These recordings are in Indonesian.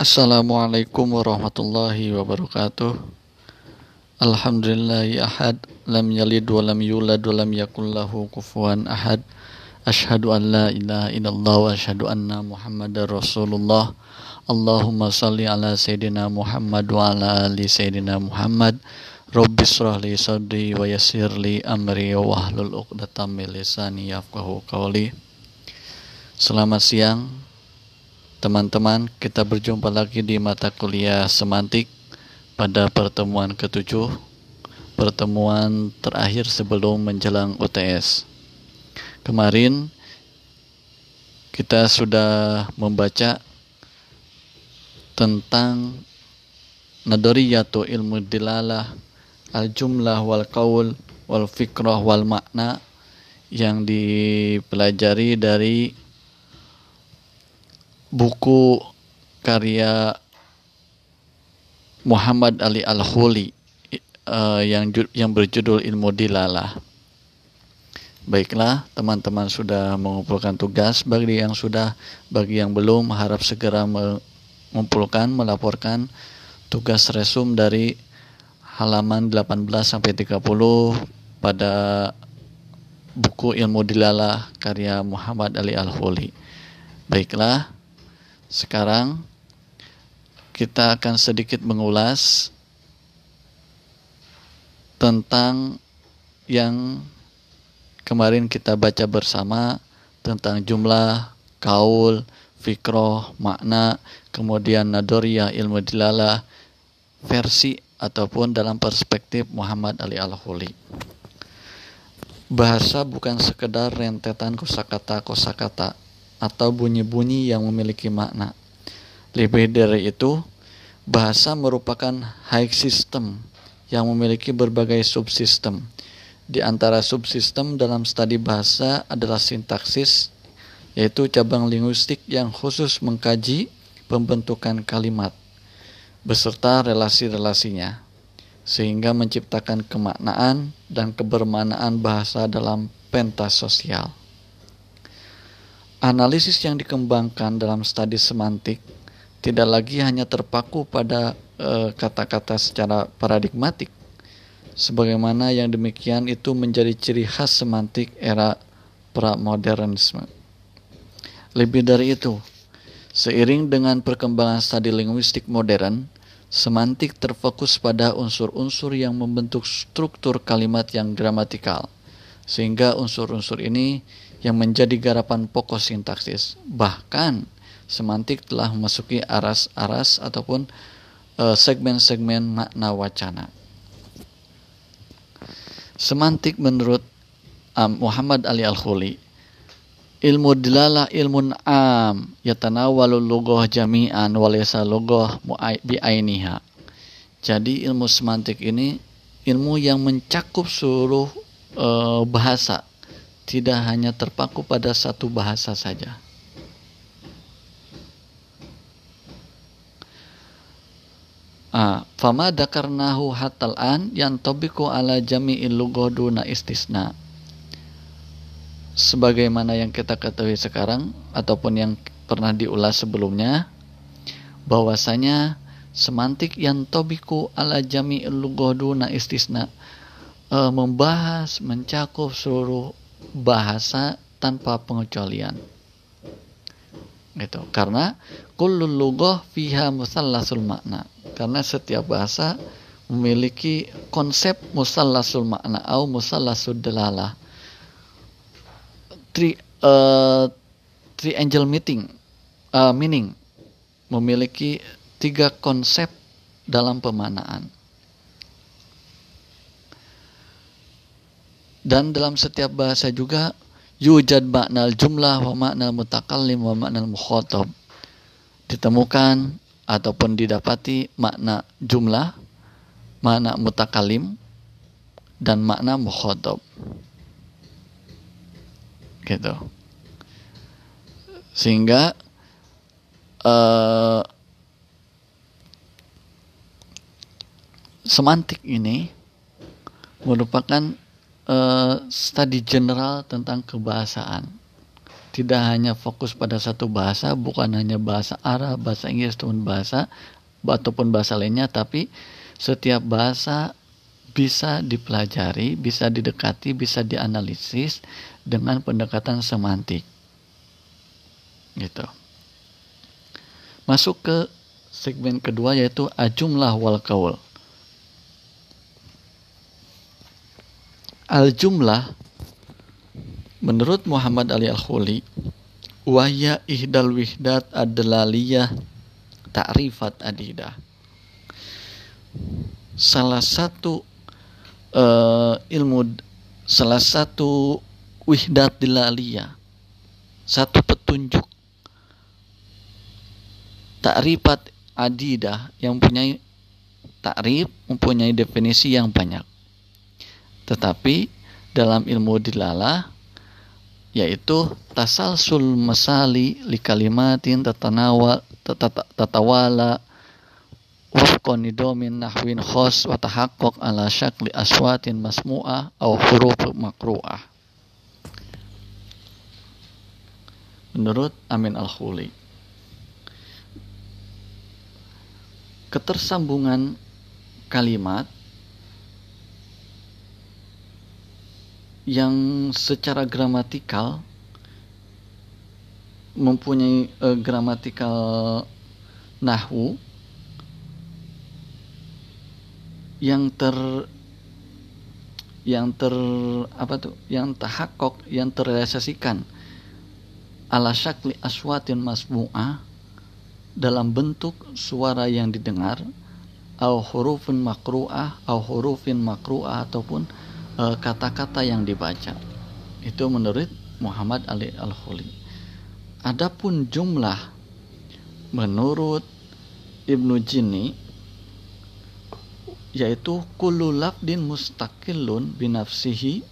Assalamualaikum warahmatullahi wabarakatuh. Alhamdulillahi ahad lam yalid wa lam yulad wa lam yakul lahu kufuwan ahad. Ashhadu an la ilaha illallah wa ashhadu anna Muhammadar Rasulullah. Allahumma salli ala sayyidina Muhammad wa ala ali sayyidina Muhammad. Rabbi israh li sadri wa yassir li amri wa hlul 'uqdatam min lisani yafqahu qawli. Selamat siang teman-teman. Kita berjumpa lagi di mata kuliah semantik pada pertemuan ketujuh, pertemuan terakhir sebelum menjelang UTS. Kemarin kita sudah membaca tentang nadoriyatu ilmu dilalah al-jumlah wal qaul wal fikrah wal makna yang dipelajari dari buku karya Muhammad Ali Al-Huli uh, yang yang berjudul Ilmu Dilalah. Baiklah, teman-teman sudah mengumpulkan tugas. Bagi yang sudah, bagi yang belum, harap segera mengumpulkan, melaporkan tugas resum dari halaman 18 sampai 30 pada buku Ilmu Dilalah karya Muhammad Ali Al-Huli. Baiklah, sekarang kita akan sedikit mengulas tentang yang kemarin kita baca bersama tentang jumlah, kaul, fikroh, makna, kemudian nadoriyah, ilmu dilalah, versi ataupun dalam perspektif Muhammad Ali Al-Huli. Bahasa bukan sekedar rentetan kosakata-kosakata atau bunyi-bunyi yang memiliki makna. Lebih dari itu, bahasa merupakan high system yang memiliki berbagai subsistem di antara subsistem dalam studi bahasa adalah sintaksis, yaitu cabang linguistik yang khusus mengkaji pembentukan kalimat beserta relasi-relasinya, sehingga menciptakan kemaknaan dan kebermanaan bahasa dalam pentas sosial. Analisis yang dikembangkan dalam studi semantik tidak lagi hanya terpaku pada eh, kata-kata e, secara paradigmatik, sebagaimana yang demikian itu menjadi ciri khas semantik era pramodernisme. Lebih dari itu, seiring dengan perkembangan studi linguistik modern, semantik terfokus pada unsur-unsur yang membentuk struktur kalimat yang gramatikal, sehingga unsur-unsur ini yang menjadi garapan pokok sintaksis. Bahkan, semantik telah memasuki aras-aras ataupun eh, segmen-segmen makna wacana. Semantik menurut um, Muhammad Ali Al-Khuli ilmu dilalah ilmun am yatanawalu lugoh jami'an walesa lugoh bi'ainiha. Jadi ilmu semantik ini ilmu yang mencakup seluruh uh, bahasa, tidak hanya terpaku pada satu bahasa saja. Ah, fama dakarnahu hatal an yang tobiku ala jami'il lugoduna istisna. Sebagaimana yang kita ketahui sekarang ataupun yang pernah diulas sebelumnya, bahwasanya semantik yang tobiku ala jami'il lugoduna istisna e, membahas mencakup seluruh bahasa tanpa pengecualian. Gitu. Karena kullul lugoh fiha musallasul makna karena setiap bahasa memiliki konsep musallasul makna atau musallasul dalalah. Tri uh, triangle meeting uh, meaning memiliki tiga konsep dalam pemanaan. Dan dalam setiap bahasa juga yujad makna jumlah wa makna mutakallim wa makna mukhatab. Ditemukan ataupun didapati makna jumlah, makna mutakalim, dan makna mukhotob. Gitu. Sehingga uh, semantik ini merupakan uh, studi general tentang kebahasaan. tidak hanya fokus pada satu bahasa, bukan hanya bahasa Arab, bahasa Inggris, ataupun bahasa ataupun bahasa lainnya, tapi setiap bahasa bisa dipelajari, bisa didekati, bisa dianalisis dengan pendekatan semantik. Gitu. Masuk ke segmen kedua yaitu ajumlah wal kaul. Al-jumlah menurut Muhammad Ali Al-Khuli wahya ihdal wihdat adlaliyah ta'rifat adidah. Salah satu uh, ilmu salah satu wihdat dilaliyah satu petunjuk takrifat adidah yang mempunyai takrif mempunyai definisi yang banyak tetapi dalam ilmu dilalah yaitu tasalsul masali li kalimatin tatanawa tatawala wafqan nidomin nahwin khos wa ala syakli aswatin masmu'ah aw huruf makru'ah. Menurut Amin Al-Khuli ketersambungan kalimat yang secara gramatikal mempunyai uh, gramatikal nahwu yang ter yang ter apa tuh yang tahakok yang terrealisasikan ala syakli aswatin masmu'ah dalam bentuk suara yang didengar au hurufin makru'ah au hurufin makru'ah ataupun Eh, kata-kata yang dibaca. Itu menurut Muhammad Ali Al-Khuli. Adapun jumlah menurut Ibnu Jini yaitu kullu lafdin mustaqillun binafsihi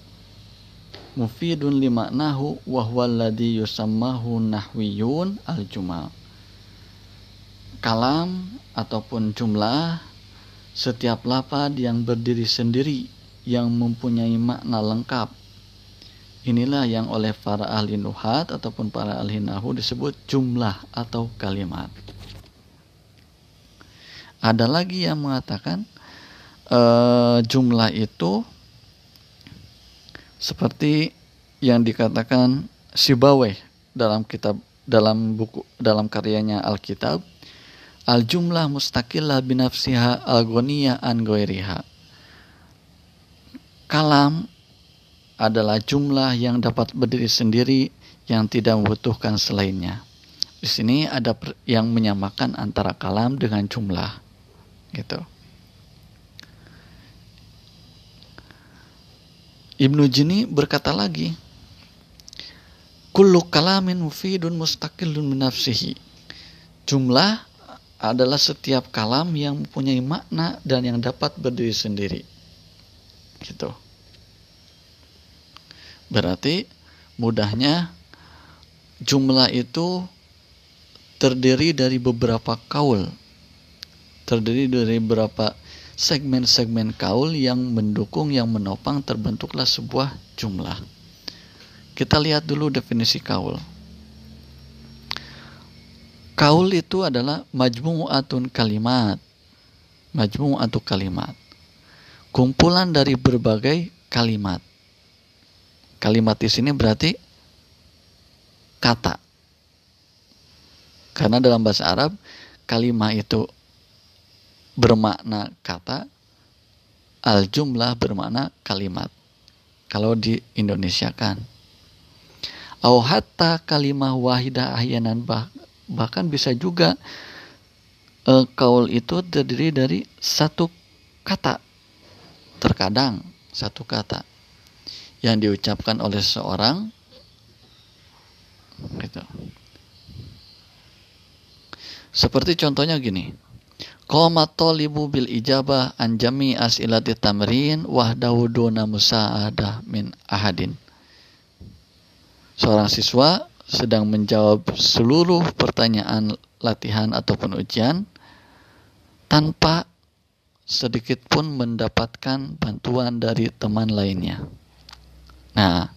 mufidun limaknahu wa huwa alladhi yusammahu nahwiyun al-jumal. Kalam ataupun jumlah setiap lapad yang berdiri sendiri yang mempunyai makna lengkap. Inilah yang oleh para ahli nuhat ataupun para ahli nahu disebut jumlah atau kalimat. Ada lagi yang mengatakan uh, jumlah itu seperti yang dikatakan Sibaweh dalam kitab dalam buku dalam karyanya Alkitab al jumlah mustaqillah binafsiha al an Kalam adalah jumlah yang dapat berdiri sendiri yang tidak membutuhkan selainnya. Di sini ada yang menyamakan antara kalam dengan jumlah. Gitu. Ibnu Jini berkata lagi, Kullu kalamin mufidun mustaqillun minafsihi. Jumlah adalah setiap kalam yang mempunyai makna dan yang dapat berdiri sendiri gitu. Berarti mudahnya jumlah itu terdiri dari beberapa kaul. Terdiri dari beberapa segmen-segmen kaul yang mendukung yang menopang terbentuklah sebuah jumlah. Kita lihat dulu definisi kaul. Kaul itu adalah majmu'atun kalimat. Majmu'atu kalimat kumpulan dari berbagai kalimat. Kalimat di sini berarti kata. Karena dalam bahasa Arab kalimat itu bermakna kata, al jumlah bermakna kalimat. Kalau di Indonesia kan. Au kalimah wahidah ahyanan bah, bahkan bisa juga e, kaul itu terdiri dari satu kata terkadang satu kata yang diucapkan oleh seorang gitu. Seperti contohnya gini. Qoma talibu bil ijabah an jami as'ilati tamrin wahdahu duna musa'adah min ahadin. Seorang siswa sedang menjawab seluruh pertanyaan latihan ataupun ujian tanpa sedikit pun mendapatkan bantuan dari teman lainnya. Nah,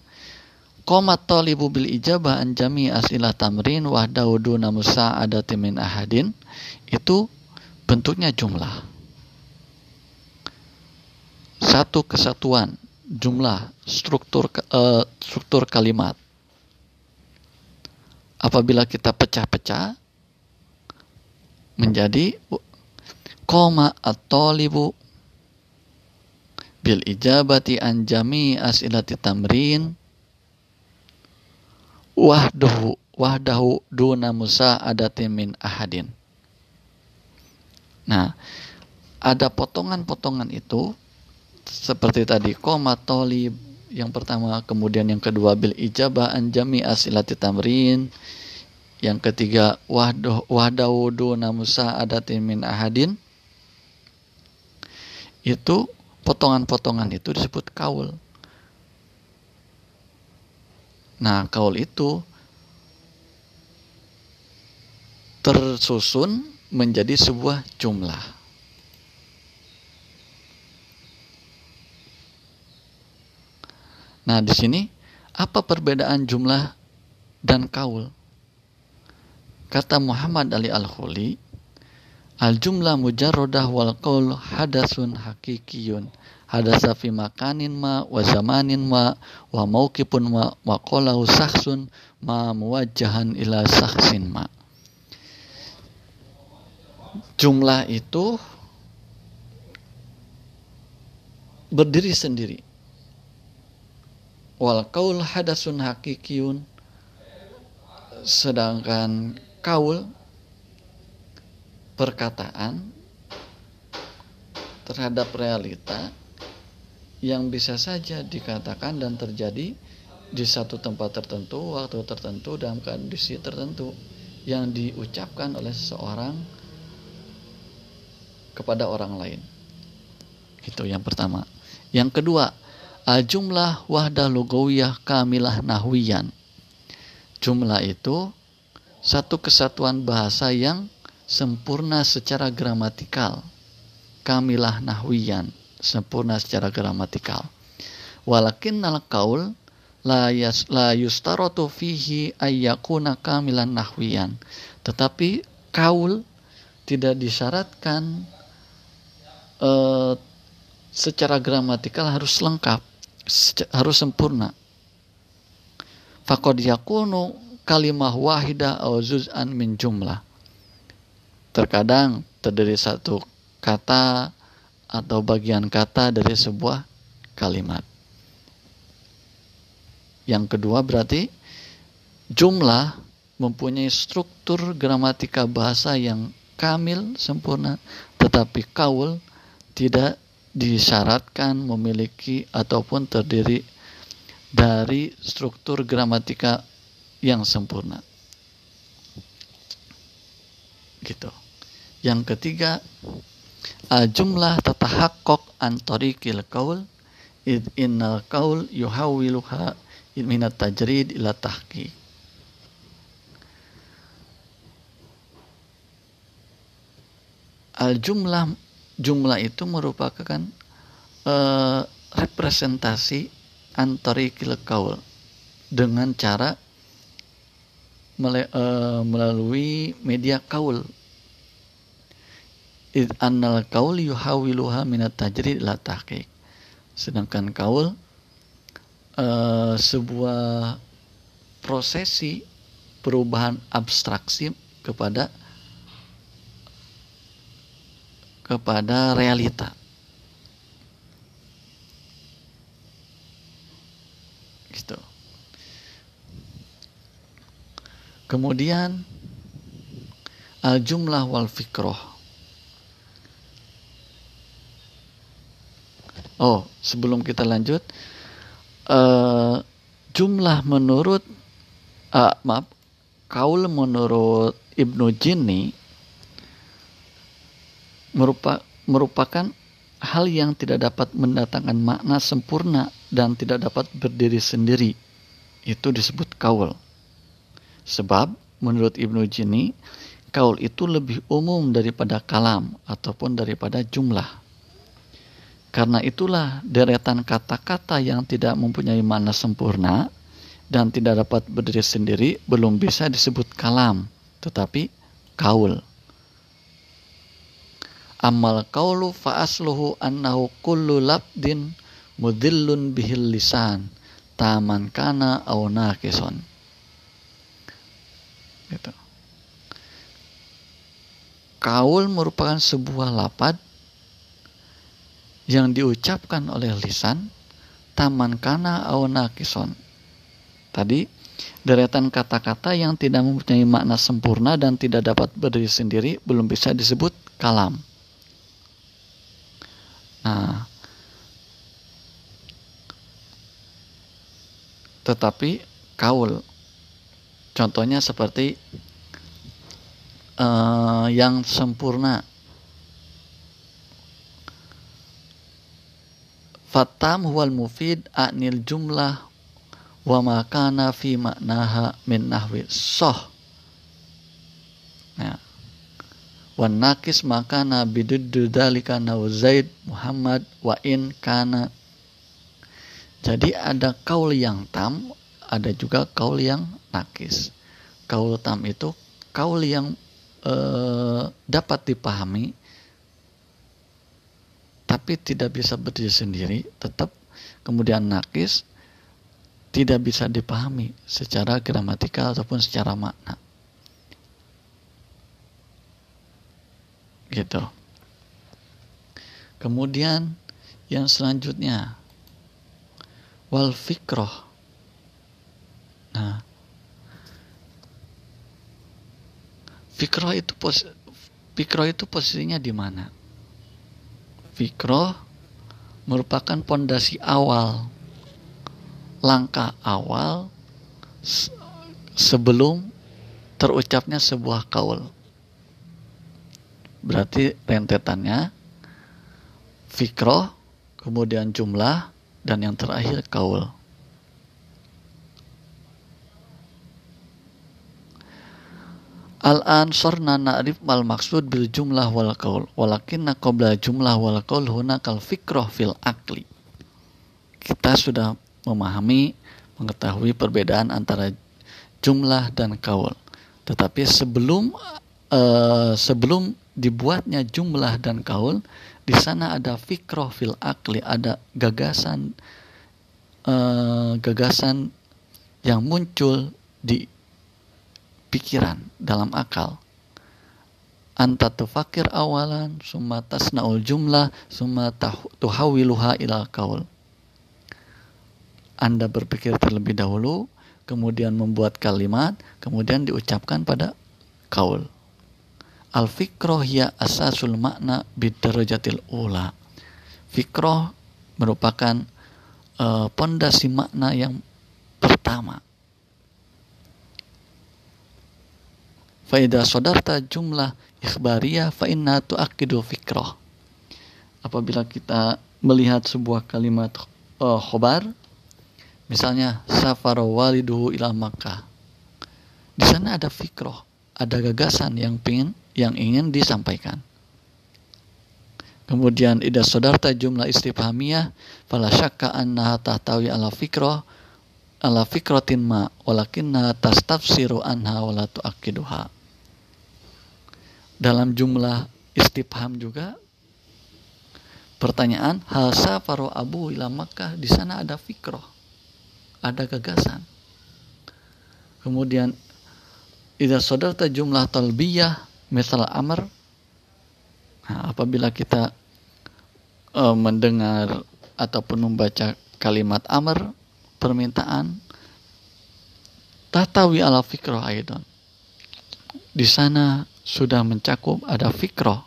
Qomat talibu bil ijabah an jami asilah tamrin wahdahu duna musa'adati min ahadin itu bentuknya jumlah. Satu kesatuan, jumlah, struktur uh, struktur kalimat. Apabila kita pecah-pecah menjadi koma at-talibu bil ijabati an jami asilati tamrin wahdahu wahdahu duna musa adati min ahadin. Nah, ada potongan-potongan itu seperti tadi koma tolib yang pertama, kemudian yang kedua bil ijabah an jami asilati tamrin, yang ketiga wahdahu wahdahu duna musa adati min ahadin. Itu potongan-potongan itu disebut kaul. Nah, kaul itu tersusun menjadi sebuah jumlah. Nah, di sini apa perbedaan jumlah dan kaul? Kata Muhammad Ali Al-Khuli, al-jumlah mujarrodah wal qaul hadasun hakikiyun. Hadasa fi makanin ma wa zamanin ma wa mauqifun ma wa qalahu ma muwajjahan ila sahsin ma. Jumlah itu berdiri sendiri. Wal qaul hadasun hakikiyun. Sedangkan kaul perkataan terhadap realita yang bisa saja dikatakan dan terjadi di satu tempat tertentu, waktu tertentu, dalam kondisi tertentu yang diucapkan oleh seseorang kepada orang lain. Itu yang pertama. Yang kedua, jumlah wahdah lugawiyah kamilah nahwiyan. Jumlah itu satu kesatuan bahasa yang sempurna secara gramatikal. Kamilah nahwiyan sempurna secara gramatikal. Walakin al kaul la, la yustarotu fihi ayyakuna kamilan nahwiyan. Tetapi kaul tidak disyaratkan uh, secara gramatikal harus lengkap, harus sempurna. Fakod yakunu kalimah wahidah au zuz'an min jumlah. Terkadang terdiri satu kata atau bagian kata dari sebuah kalimat. Yang kedua berarti jumlah mempunyai struktur gramatika bahasa yang kamil, sempurna, tetapi kaul tidak disyaratkan memiliki ataupun terdiri dari struktur gramatika yang sempurna. Gitu. Yang ketiga, jumlah tatahaqqaq an tariqil qaul id innal qaul yuhawiluha min tajrid ila al jumlah jumlah itu merupakan uh, representasi antarikil kaul dengan cara melalui media kaul. Id annal kaul yuhawiluha minat tajrid la tahqiq. Sedangkan kaul uh, sebuah prosesi perubahan abstraksi kepada kepada realita gitu kemudian al jumlah wal fikroh Oh, sebelum kita lanjut, uh, jumlah menurut uh, maaf, kaul menurut Ibnu Jinni merupa, merupakan hal yang tidak dapat mendatangkan makna sempurna dan tidak dapat berdiri sendiri. Itu disebut kaul. Sebab menurut Ibnu Jinni, kaul itu lebih umum daripada kalam ataupun daripada jumlah. Karena itulah deretan kata-kata yang tidak mempunyai makna sempurna dan tidak dapat berdiri sendiri belum bisa disebut kalam, tetapi kaul. Amal kaulu fa asluhu annahu kullu labdin mudillun bihil lisan taman kana au nakison. Gitu. Kaul merupakan sebuah lapad yang diucapkan oleh lisan taman kana au nakison Tadi deretan kata-kata yang tidak mempunyai makna sempurna dan tidak dapat berdiri sendiri belum bisa disebut kalam. Nah, tetapi kaul contohnya seperti uh, yang sempurna. Fatam huwal mufid anil jumlah wa makana fi maknaha min nahwi soh. Ya. wan nakis makana biduddu dalika zaid muhammad wa in kana. Jadi ada kaul yang tam ada juga kaul yang nakis kaul tam itu kaul yang eh, dapat dipahami tapi tidak bisa berdiri sendiri tetap kemudian nakis tidak bisa dipahami secara gramatikal ataupun secara makna. Gitu. Kemudian yang selanjutnya wal fikroh. Nah, fikroh itu pos fikroh itu posisinya di mana? Fikroh merupakan pondasi awal langkah awal sebelum terucapnya sebuah kaul. Berarti rentetannya fikroh, kemudian jumlah, dan yang terakhir kaul. Al-an sorna na'rif mal maksud bil jumlah wal kaul walakin qabla jumlah wal kaul huna kal fikroh fil akli. Kita sudah memahami, mengetahui perbedaan antara jumlah dan kaul. Tetapi sebelum uh, sebelum dibuatnya jumlah dan kaul, di sana ada fikroh fil akli, ada gagasan uh, gagasan yang muncul di pikiran dalam akal. Anta tufakir awalan, summa tasna'ul jumlah, summa tuhawiluha ilal kaul anda berpikir terlebih dahulu, kemudian membuat kalimat, kemudian diucapkan pada kaul. Al-fikroh ya asasul makna bidarajatil ula. Fikroh merupakan uh, pondasi makna yang pertama. Faida sodarta jumlah ikhbariyah fa inna tu'akidu fikroh. Apabila kita melihat sebuah kalimat uh, khobar, Misalnya safar waliduhu ila Makkah. Di sana ada fikroh, ada gagasan yang ingin yang ingin disampaikan. Kemudian ida sodarta jumlah istifhamiyah fala syakka annaha tahtawi ala fikroh ala fikrotin ma walakinna tastafsiru anha wala tuakiduha. Dalam jumlah istifham juga pertanyaan hal safaru abu ila Makkah di sana ada fikroh ada gagasan. Kemudian idza sadarta jumlah talbiyah misal amr nah, apabila kita uh, mendengar ataupun membaca kalimat amr permintaan tatawi ala fikroh aidon di sana sudah mencakup ada fikroh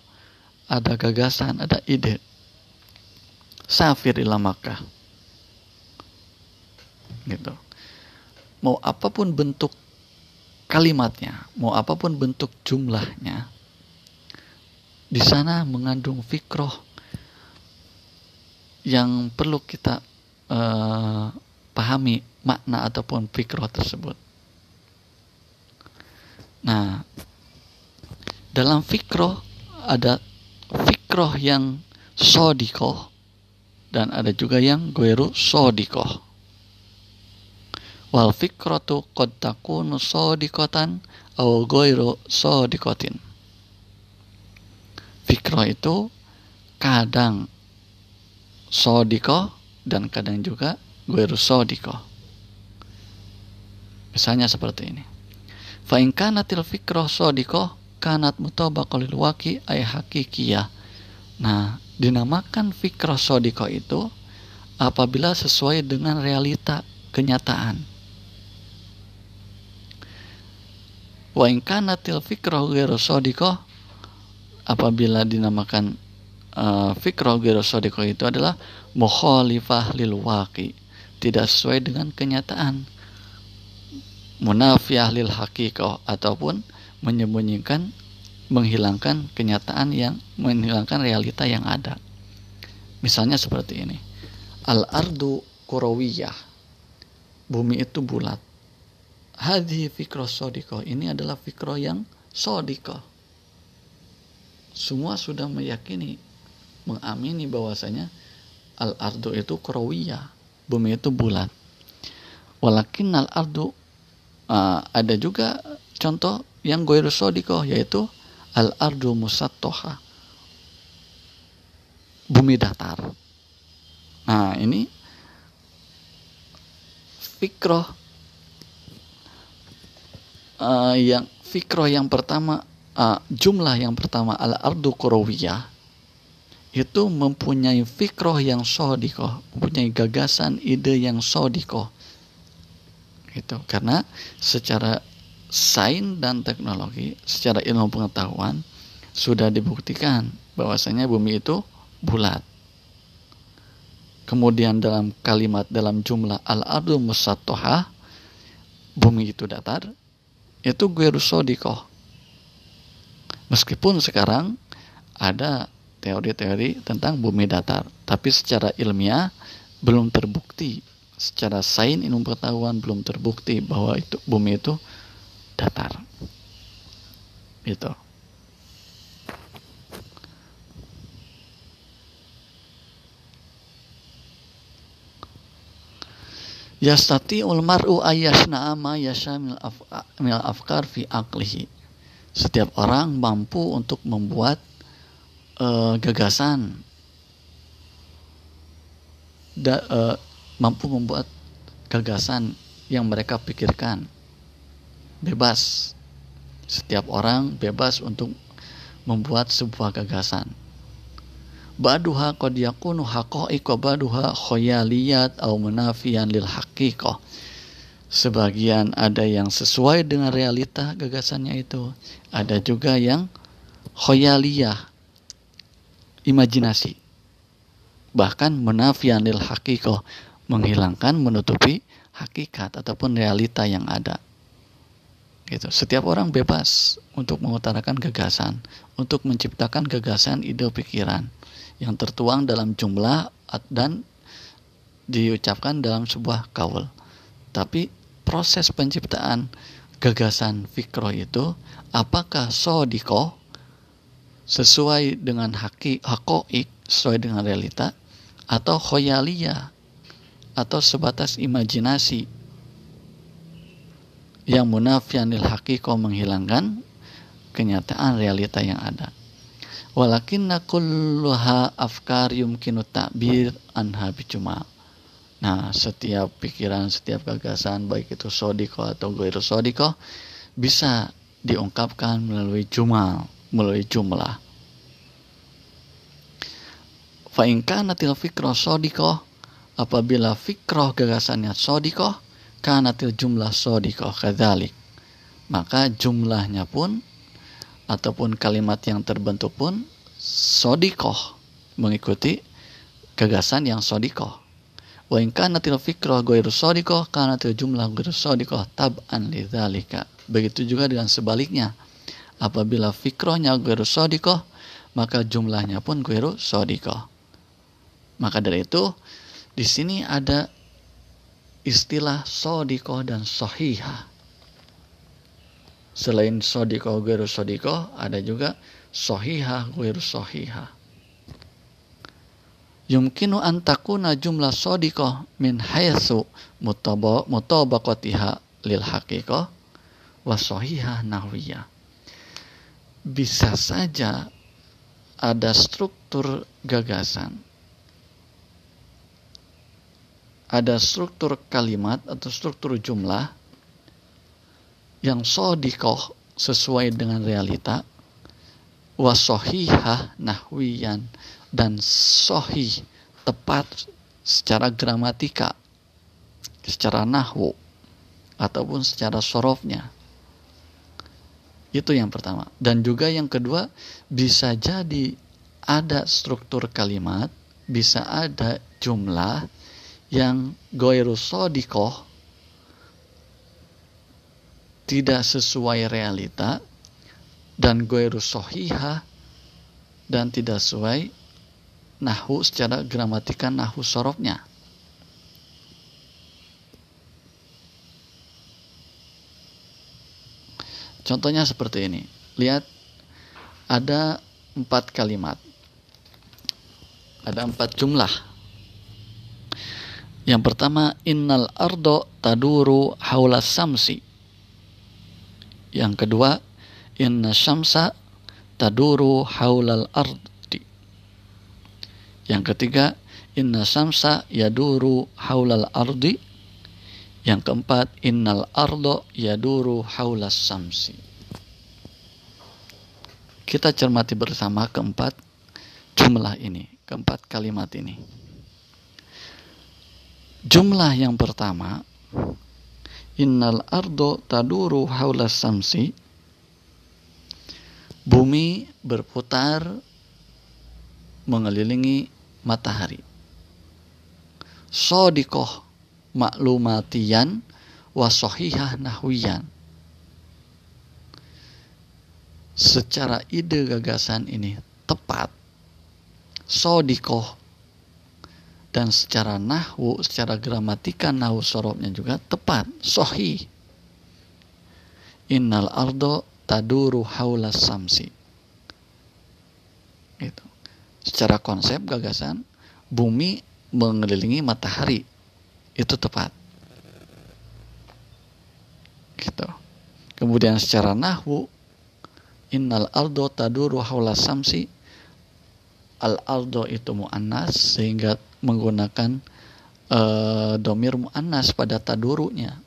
ada gagasan ada ide. Safir ila Makkah. Gitu. Mau apa pun bentuk kalimatnya mau apa pun bentuk jumlahnya di sana mengandung fikroh yang perlu kita uh, pahami makna ataupun fikroh tersebut. Nah dalam fikroh ada fikroh yang sodikoh dan ada juga yang goeru sodikoh. Wal fikratu qad takunu sadiqatan aw ghairu sadiqatin fikrah itu kadang sodiko dan kadang juga ghairu sodiko misalnya seperti ini. Fa in kanatil fikrah sodiko kanat mutabaqal waqi ay hakikiyah. Nah dinamakan fikrah sodiko itu apabila sesuai dengan realita kenyataan. Wa in kanatil fikrah ghairu sadiqah apabila dinamakan uh, fikrah ghairu sadiqah itu adalah mukhalifah lil waqi tidak sesuai dengan kenyataan. Munafiyah lil haqiqah ataupun menyembunyikan menghilangkan kenyataan yang menghilangkan realita yang ada. Misalnya seperti ini. Al ardu kurawiyah. Bumi itu bulat. Hadhi fikroh sodiko. Ini adalah fikroh yang sodiko. Semua sudah meyakini mengamini bahwasanya al ardu itu krawiyah bumi itu bulat. Walakin al ardu uh, ada juga contoh yang goiru sodiko yaitu al ardu musattoha bumi datar nah ini fikroh uh, yang fikroh yang pertama uh, jumlah yang pertama al ardu kurawiyah itu mempunyai fikroh yang sodiko, mempunyai gagasan ide yang sodiko. Gitu. Karena secara sains dan teknologi, secara ilmu pengetahuan sudah dibuktikan bahwasanya bumi itu bulat. Kemudian dalam kalimat dalam jumlah al-ardu musattoha bumi itu datar itu gue sodiko meskipun sekarang ada teori-teori tentang bumi datar tapi secara ilmiah belum terbukti secara sains ilmu pengetahuan belum terbukti bahwa itu bumi itu datar itu Yastati ulmaru ayasna ama yasha mil afkar fi aklihi. Setiap orang mampu untuk membuat uh, gagasan, da, uh, mampu membuat gagasan yang mereka pikirkan. Bebas. Setiap orang bebas untuk membuat sebuah gagasan. Baduha qad yakunu haqa'iq wa baduha khayaliyat au munafiyan lil haqiqah sebagian ada yang sesuai dengan realita gagasannya itu ada juga yang khayaliyah imajinasi. Bahkan munafiyan lil haqiqah menghilangkan menutupi hakikat ataupun realita yang ada gitu setiap orang bebas untuk mengutarakan gagasan untuk menciptakan gagasan ide pikiran yang tertuang dalam jumlah dan diucapkan dalam sebuah kaul. Tapi proses penciptaan gagasan fikro itu apakah sodiko sesuai dengan haki hakoik sesuai dengan realita atau khoyalia atau sebatas imajinasi yang munafianil hakiko menghilangkan kenyataan realita yang ada. Walakinna kulluha afkar yumkinu ta'bir anha bijumal nah setiap pikiran setiap gagasan baik itu sodiko atau goiru sodiko bisa diungkapkan melalui jumal melalui jumlah. Fa'inka natil fikro sodiko apabila fikroh gagasannya sodiko kanatil jumlah sodiko kadalik maka jumlahnya pun ataupun kalimat yang terbentuk pun sodikoh mengikuti gagasan yang sodikoh. Wa in kanatil fikrah ghairu sodikoh kanatil jumlah ghairu sodikoh tab'an lidzalika. Begitu juga dengan sebaliknya. Apabila fikrohnya ghairu sodikoh, maka jumlahnya pun ghairu sodikoh. Maka dari itu, di sini ada istilah sodikoh dan sohihah Selain sodiko geru sodiko, ada juga sohihah geru sohihah. yumkinu antakuna jumlah sodikoh min hayasu mutabaqatiha lil haqiqah wasohihah nahwiyah. Bisa saja ada struktur gagasan, ada struktur kalimat atau struktur jumlah yang sodikoh sesuai dengan realita, wasohihah nahwiyan dan sohih tepat secara gramatika, secara nahwu ataupun secara sorofnya. Itu yang pertama. Dan juga yang kedua, bisa jadi ada struktur kalimat, bisa ada jumlah yang goiru sodikoh tidak sesuai realita dan goiru sohiha dan tidak sesuai nahu secara gramatika nahu sorofnya. Contohnya seperti ini. Lihat, ada empat kalimat. Ada empat jumlah. Yang pertama, innal ardo taduru haula samsi. Yang kedua, inna syamsa taduru haulal ardi. Yang ketiga, inna syamsa yaduru haulal ardi yang keempat, innal ardo yaduru haulas samsi. Kita cermati bersama keempat jumlah ini, keempat kalimat ini. Jumlah yang pertama, innal ardo taduru haulas samsi. Bumi berputar mengelilingi matahari. Sodikoh maklumatian wasohihah nahwiyan. Secara ide gagasan ini tepat, sodikoh, dan secara nahwu, secara gramatika nahwu sorobnya juga tepat, sohi. Innal ardo taduru haula samsi. Itu. Secara konsep gagasan, bumi mengelilingi matahari itu tepat. Gitu. Kemudian secara nahwu innal aldo taduru haula samsi al aldo itu muannas sehingga menggunakan uh, domir muannas pada tadurunya.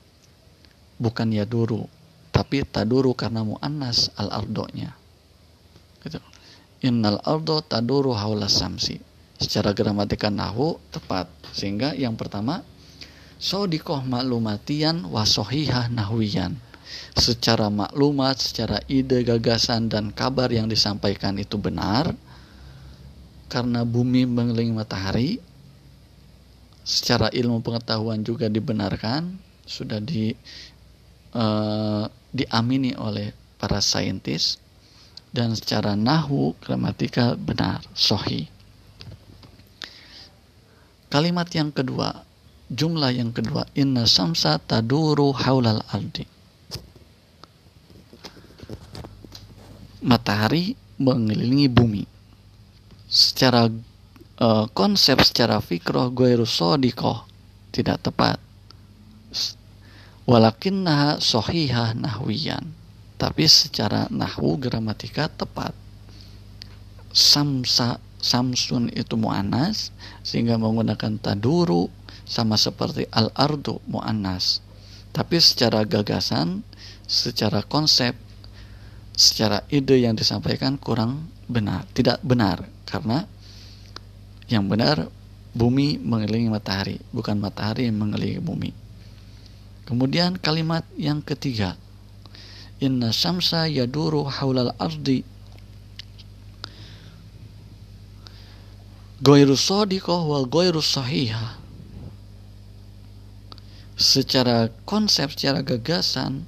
Bukan ya duru tapi taduru karena muannas al ardonya gitu. innal aldo taduru haula samsi. Secara gramatika nahwu tepat. Sehingga yang pertama sodikoh maklumatian wasohihah nahwiyan secara maklumat, secara ide, gagasan, dan kabar yang disampaikan itu benar. Karena bumi mengelilingi matahari secara ilmu pengetahuan juga dibenarkan sudah di uh, diamini oleh para saintis dan secara nahu gramatika benar sohi kalimat yang kedua jumlah yang kedua inna samsa taduru haulal ardi. Matahari mengelilingi bumi. Secara uh, konsep secara fikroh gue sodikoh tidak tepat. Walakinnaha sohihah nahwiyan. Tapi secara nahwu gramatika tepat. Samsa samsun itu mu'anas sehingga menggunakan taduru sama seperti al-ardu mu'annas. Tapi secara gagasan, secara konsep, secara ide yang disampaikan kurang benar, tidak benar. Karena yang benar bumi mengelilingi matahari, bukan matahari yang mengelilingi bumi. Kemudian kalimat yang ketiga, Inna syamsa yaduru haulal ardi Goiru sadiqah wal goiru sahihah secara konsep, secara gagasan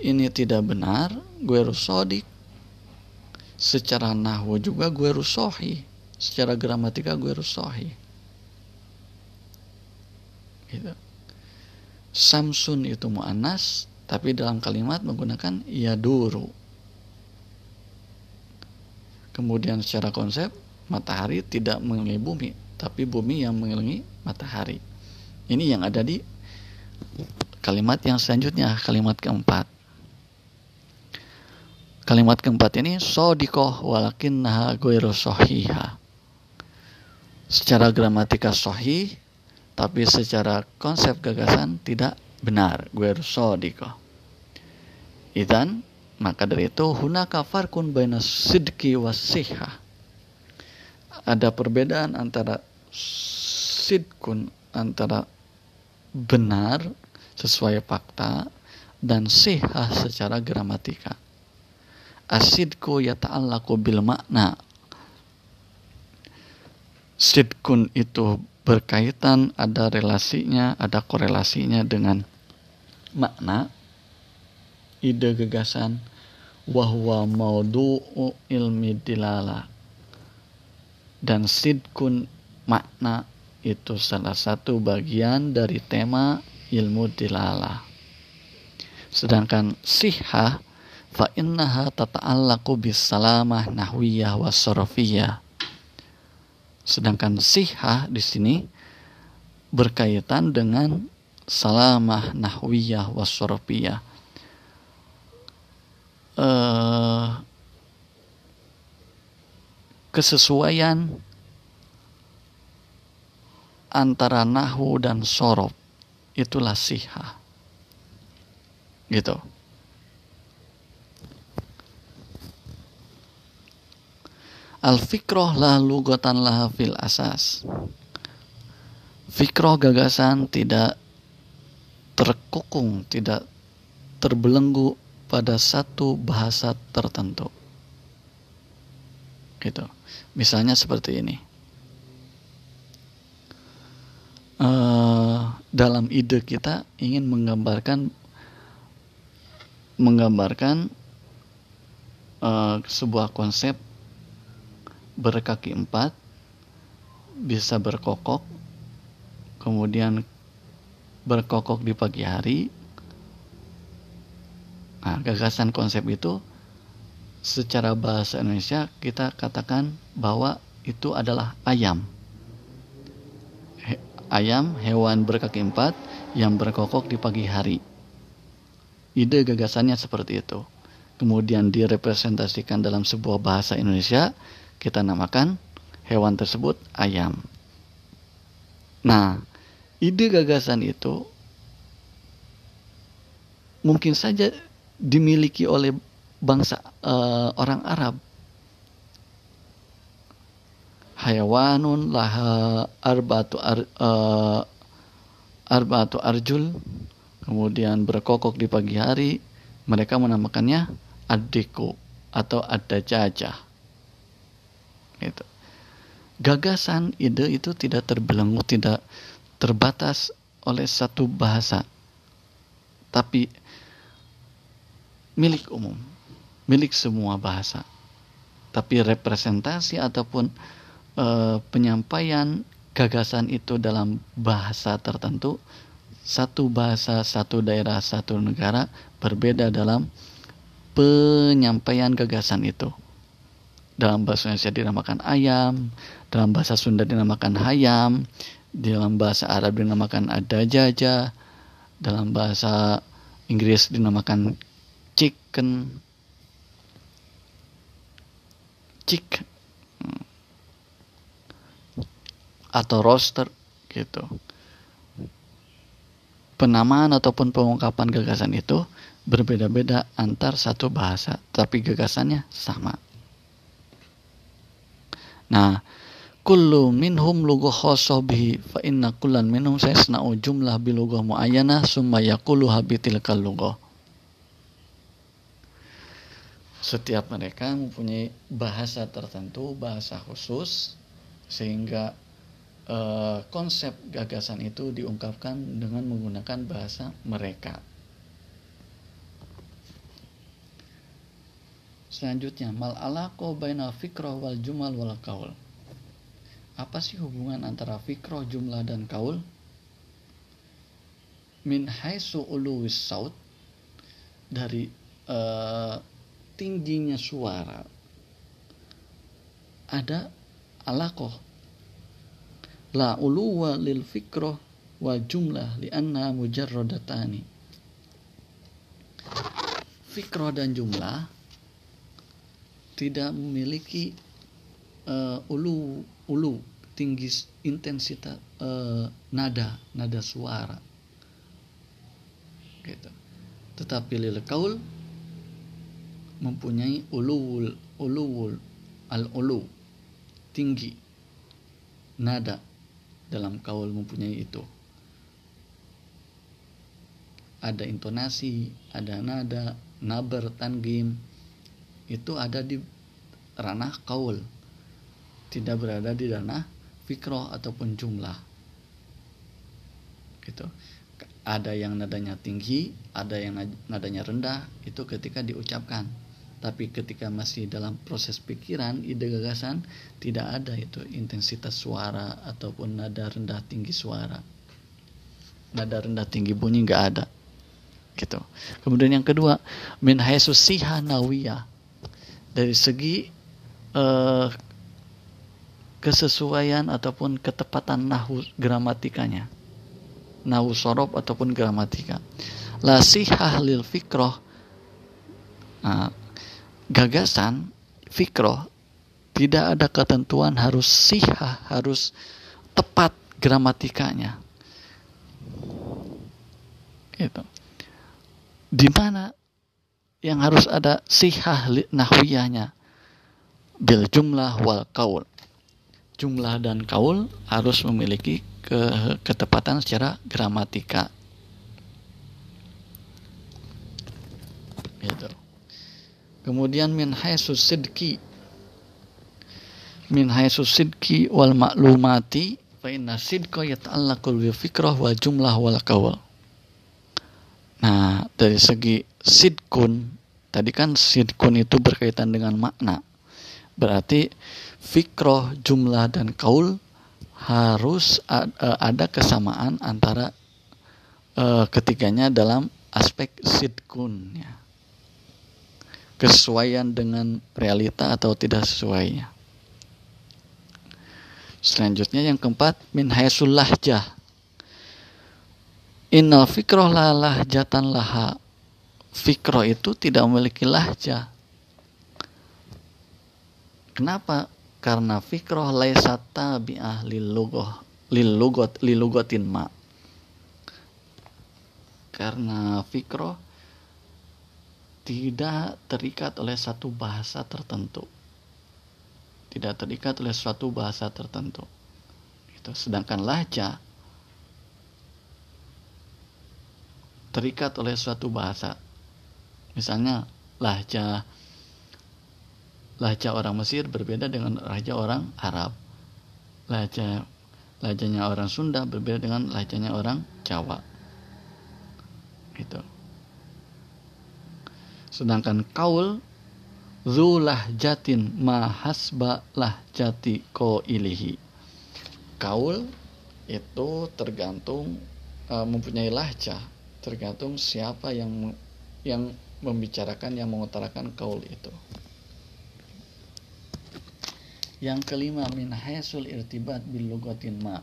ini tidak benar, gue rusodik. Secara nahwu juga gue rusohi. Secara gramatika gue rusohi. Gitu. Samsun itu mu'anas, tapi dalam kalimat menggunakan yaduru. Kemudian secara konsep, matahari tidak mengelilingi bumi, tapi bumi yang mengelilingi matahari. Ini yang ada di kalimat yang selanjutnya, kalimat keempat. Kalimat keempat ini sodikoh walakin naha sohiha. Secara gramatika sohi, tapi secara konsep gagasan tidak benar. Goiro sodikoh. Idan maka dari itu hunaka farkun baina sidki wasiha. Ada perbedaan antara sidkun antara benar sesuai fakta dan sihah secara gramatika. Asidku yata'allaku bil makna. Sidkun itu berkaitan, ada relasinya, ada korelasinya dengan makna ide gagasan wahwa maudu'u ilmi dilala. Dan sidkun makna itu salah satu bagian dari tema ilmu dilala. Sedangkan siha fa innaha tata'allaqu bis salamah nahwiyah wa sarfiyah sedangkan siha di sini berkaitan dengan salamah nahwiyah wa sarfiyah uh, kesesuaian antara nahu dan sorob itulah siha gitu al fikroh la lugotan laha fil asas fikroh gagasan tidak terkukung tidak terbelenggu pada satu bahasa tertentu. Gitu. Misalnya seperti ini. Uh, dalam ide kita ingin menggambarkan menggambarkan uh, sebuah konsep berkaki empat bisa berkokok kemudian berkokok di pagi hari Nah, gagasan konsep itu secara bahasa Indonesia kita katakan bahwa itu adalah ayam. He, ayam hewan berkaki empat yang berkokok di pagi hari. Ide gagasannya seperti itu. Kemudian direpresentasikan dalam sebuah bahasa Indonesia, kita namakan hewan tersebut ayam. Nah, ide gagasan itu mungkin saja dimiliki oleh bangsa uh, orang Arab. Hayawanun laha arbatu ar, uh, arbatu arjul kemudian berkokok di pagi hari mereka menamakannya adiku atau ada jajah itu gagasan ide itu tidak terbelenggu tidak terbatas oleh satu bahasa tapi milik umum, milik semua bahasa. Tapi representasi ataupun e, penyampaian gagasan itu dalam bahasa tertentu, satu bahasa, satu daerah, satu negara berbeda dalam penyampaian gagasan itu. Dalam bahasa Indonesia dinamakan ayam, dalam bahasa Sunda dinamakan hayam, dalam bahasa Arab dinamakan ada jaja, dalam bahasa Inggris dinamakan chicken. Chick. Atau roster gitu. Penamaan ataupun pengungkapan gagasan itu berbeda-beda antar satu bahasa tapi gagasannya sama nah kullu minhum lugu khosoh bihi fa inna kullan minhum sayasna'u jumlah bilughah muayyana summa yaqulu habitil lughah setiap mereka mempunyai bahasa tertentu, bahasa khusus, sehingga eh, konsep gagasan itu diungkapkan dengan menggunakan bahasa mereka. Selanjutnya, mal alaqo baina fikroh wal jumal wal kaul. Apa sih hubungan antara fikroh, jumlah, dan kaul? Min haisu uluwis saut dari uh, tingginya suara ada alakoh la uluwa lil fikroh wa jumlah lianna mujarradatani fikroh dan jumlah tidak memiliki uh, ulu ulu tinggi intensitas uh, nada nada suara. Gitu. Tetapi lil kaul mempunyai ulul ulul al ulu tinggi nada dalam kaul mempunyai itu. Ada intonasi ada nada nabar tangim itu ada di ranah kaul. Tidak berada di ranah fikroh ataupun jumlah. Gitu. Ada yang nadanya tinggi ada yang nadanya rendah itu ketika diucapkan. Tapi ketika masih dalam proses pikiran ide gagasan tidak ada itu intensitas suara ataupun nada rendah tinggi suara. Nada rendah tinggi bunyi nggak ada. Gitu. Kemudian yang kedua min siha nawiyah dari segi uh, kesesuaian ataupun ketepatan nahu gramatikanya. Nahu sorob ataupun gramatika. La sihah lil fikroh nah, gagasan fikroh tidak ada ketentuan harus sihah harus tepat gramatikanya. Itu di mana yang harus ada sihah nahwiyahnya. Bil jumlah wal kaul jumlah dan kaul harus memiliki ke ketepatan secara gramatika. Gitu. Kemudian min haitsu sidqi. Min haitsu sidqi wal maklumati fa inna sidqa yata'allaqu bi fikrah wal jumlah wal qawl. Nah, dari segi sidkun tadi kan sidkun itu berkaitan dengan makna. Berarti fikroh, jumlah dan kaul harus e, ada kesamaan antara uh, ketiganya dalam aspek sidkun ya kesesuaian dengan realita atau tidak sesuainya. Selanjutnya yang keempat min haisul lahjah. Innal fikroh la lahjatan laha. Fikroh itu tidak memiliki lahjah. Kenapa? Karena fikroh laisa tabi'ah lil lugoh lil lugot lil lugotin ma. Karena fikroh tidak terikat oleh satu bahasa tertentu. Tidak terikat oleh suatu bahasa tertentu. Itu sedangkan laja terikat oleh suatu bahasa. Misalnya lahja lahja orang Mesir berbeda dengan lahja orang Arab. Lahja lahjanya orang Sunda berbeda dengan lahjanya orang Jawa. Gitu. Sedangkan kaul zulah jatin mahasba lah jati ko ilihi. Kaul itu tergantung uh, mempunyai lahja, tergantung siapa yang yang membicarakan yang mengutarakan kaul itu. Yang kelima min hasul irtibat bil lugatin ma.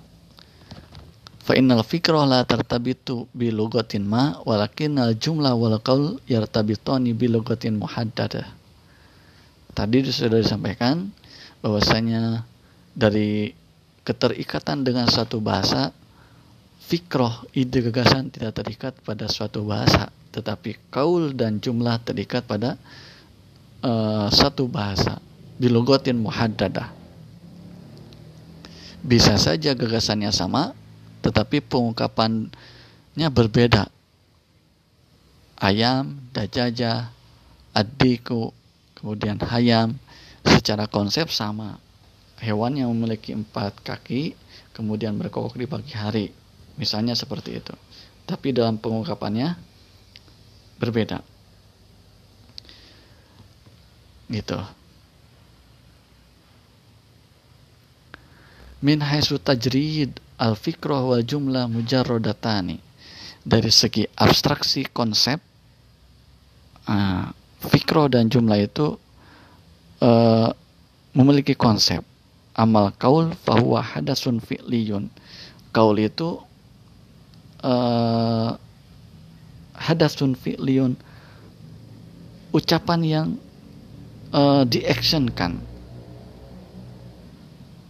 Fa innal fikra la tartabitu bi lugatin ma walakin al jumlah wal qaul yartabitani bi lugatin muhaddadah tadi sudah disampaikan bahwasanya dari keterikatan dengan satu bahasa fikroh ide gagasan tidak terikat pada suatu bahasa tetapi kaul dan jumlah terikat pada uh, satu bahasa bilogotin muhaddadah bisa saja gagasannya sama tetapi pengungkapannya berbeda. Ayam, dajaja, adiku, kemudian hayam, secara konsep sama. Hewan yang memiliki empat kaki, kemudian berkokok di pagi hari. Misalnya seperti itu. Tapi dalam pengungkapannya berbeda. Gitu. Min haisu tajrid al-fikrah wal jumlah mujarrodatani dari segi abstraksi konsep uh, fikroh dan jumlah itu uh, memiliki konsep amal kaul fahuwa hadasun fi'liyun kaul itu uh, hadasun fi'liyun. Ucapan yang uh, diactionkan.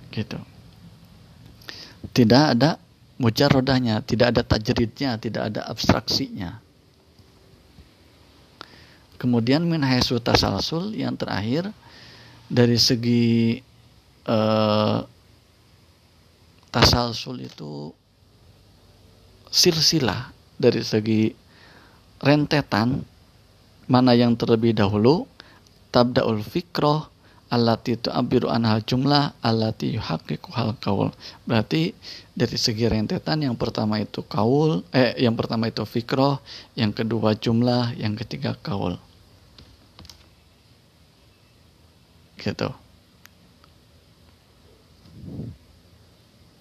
Gitu. Tidak ada mujarodahnya tidak ada tajridnya tidak ada abstraksinya. Kemudian min haisu tasalsul yang terakhir dari segi uh, tasalsul itu silsilah. Dari segi rentetan mana yang terlebih dahulu tabda'ul fikroh itu, Abiru Anha, jumlah alati yuhakiku hal kaul berarti dari segi rentetan yang pertama itu kaul eh yang pertama itu fikroh yang kedua jumlah yang ketiga kaul. Gitu.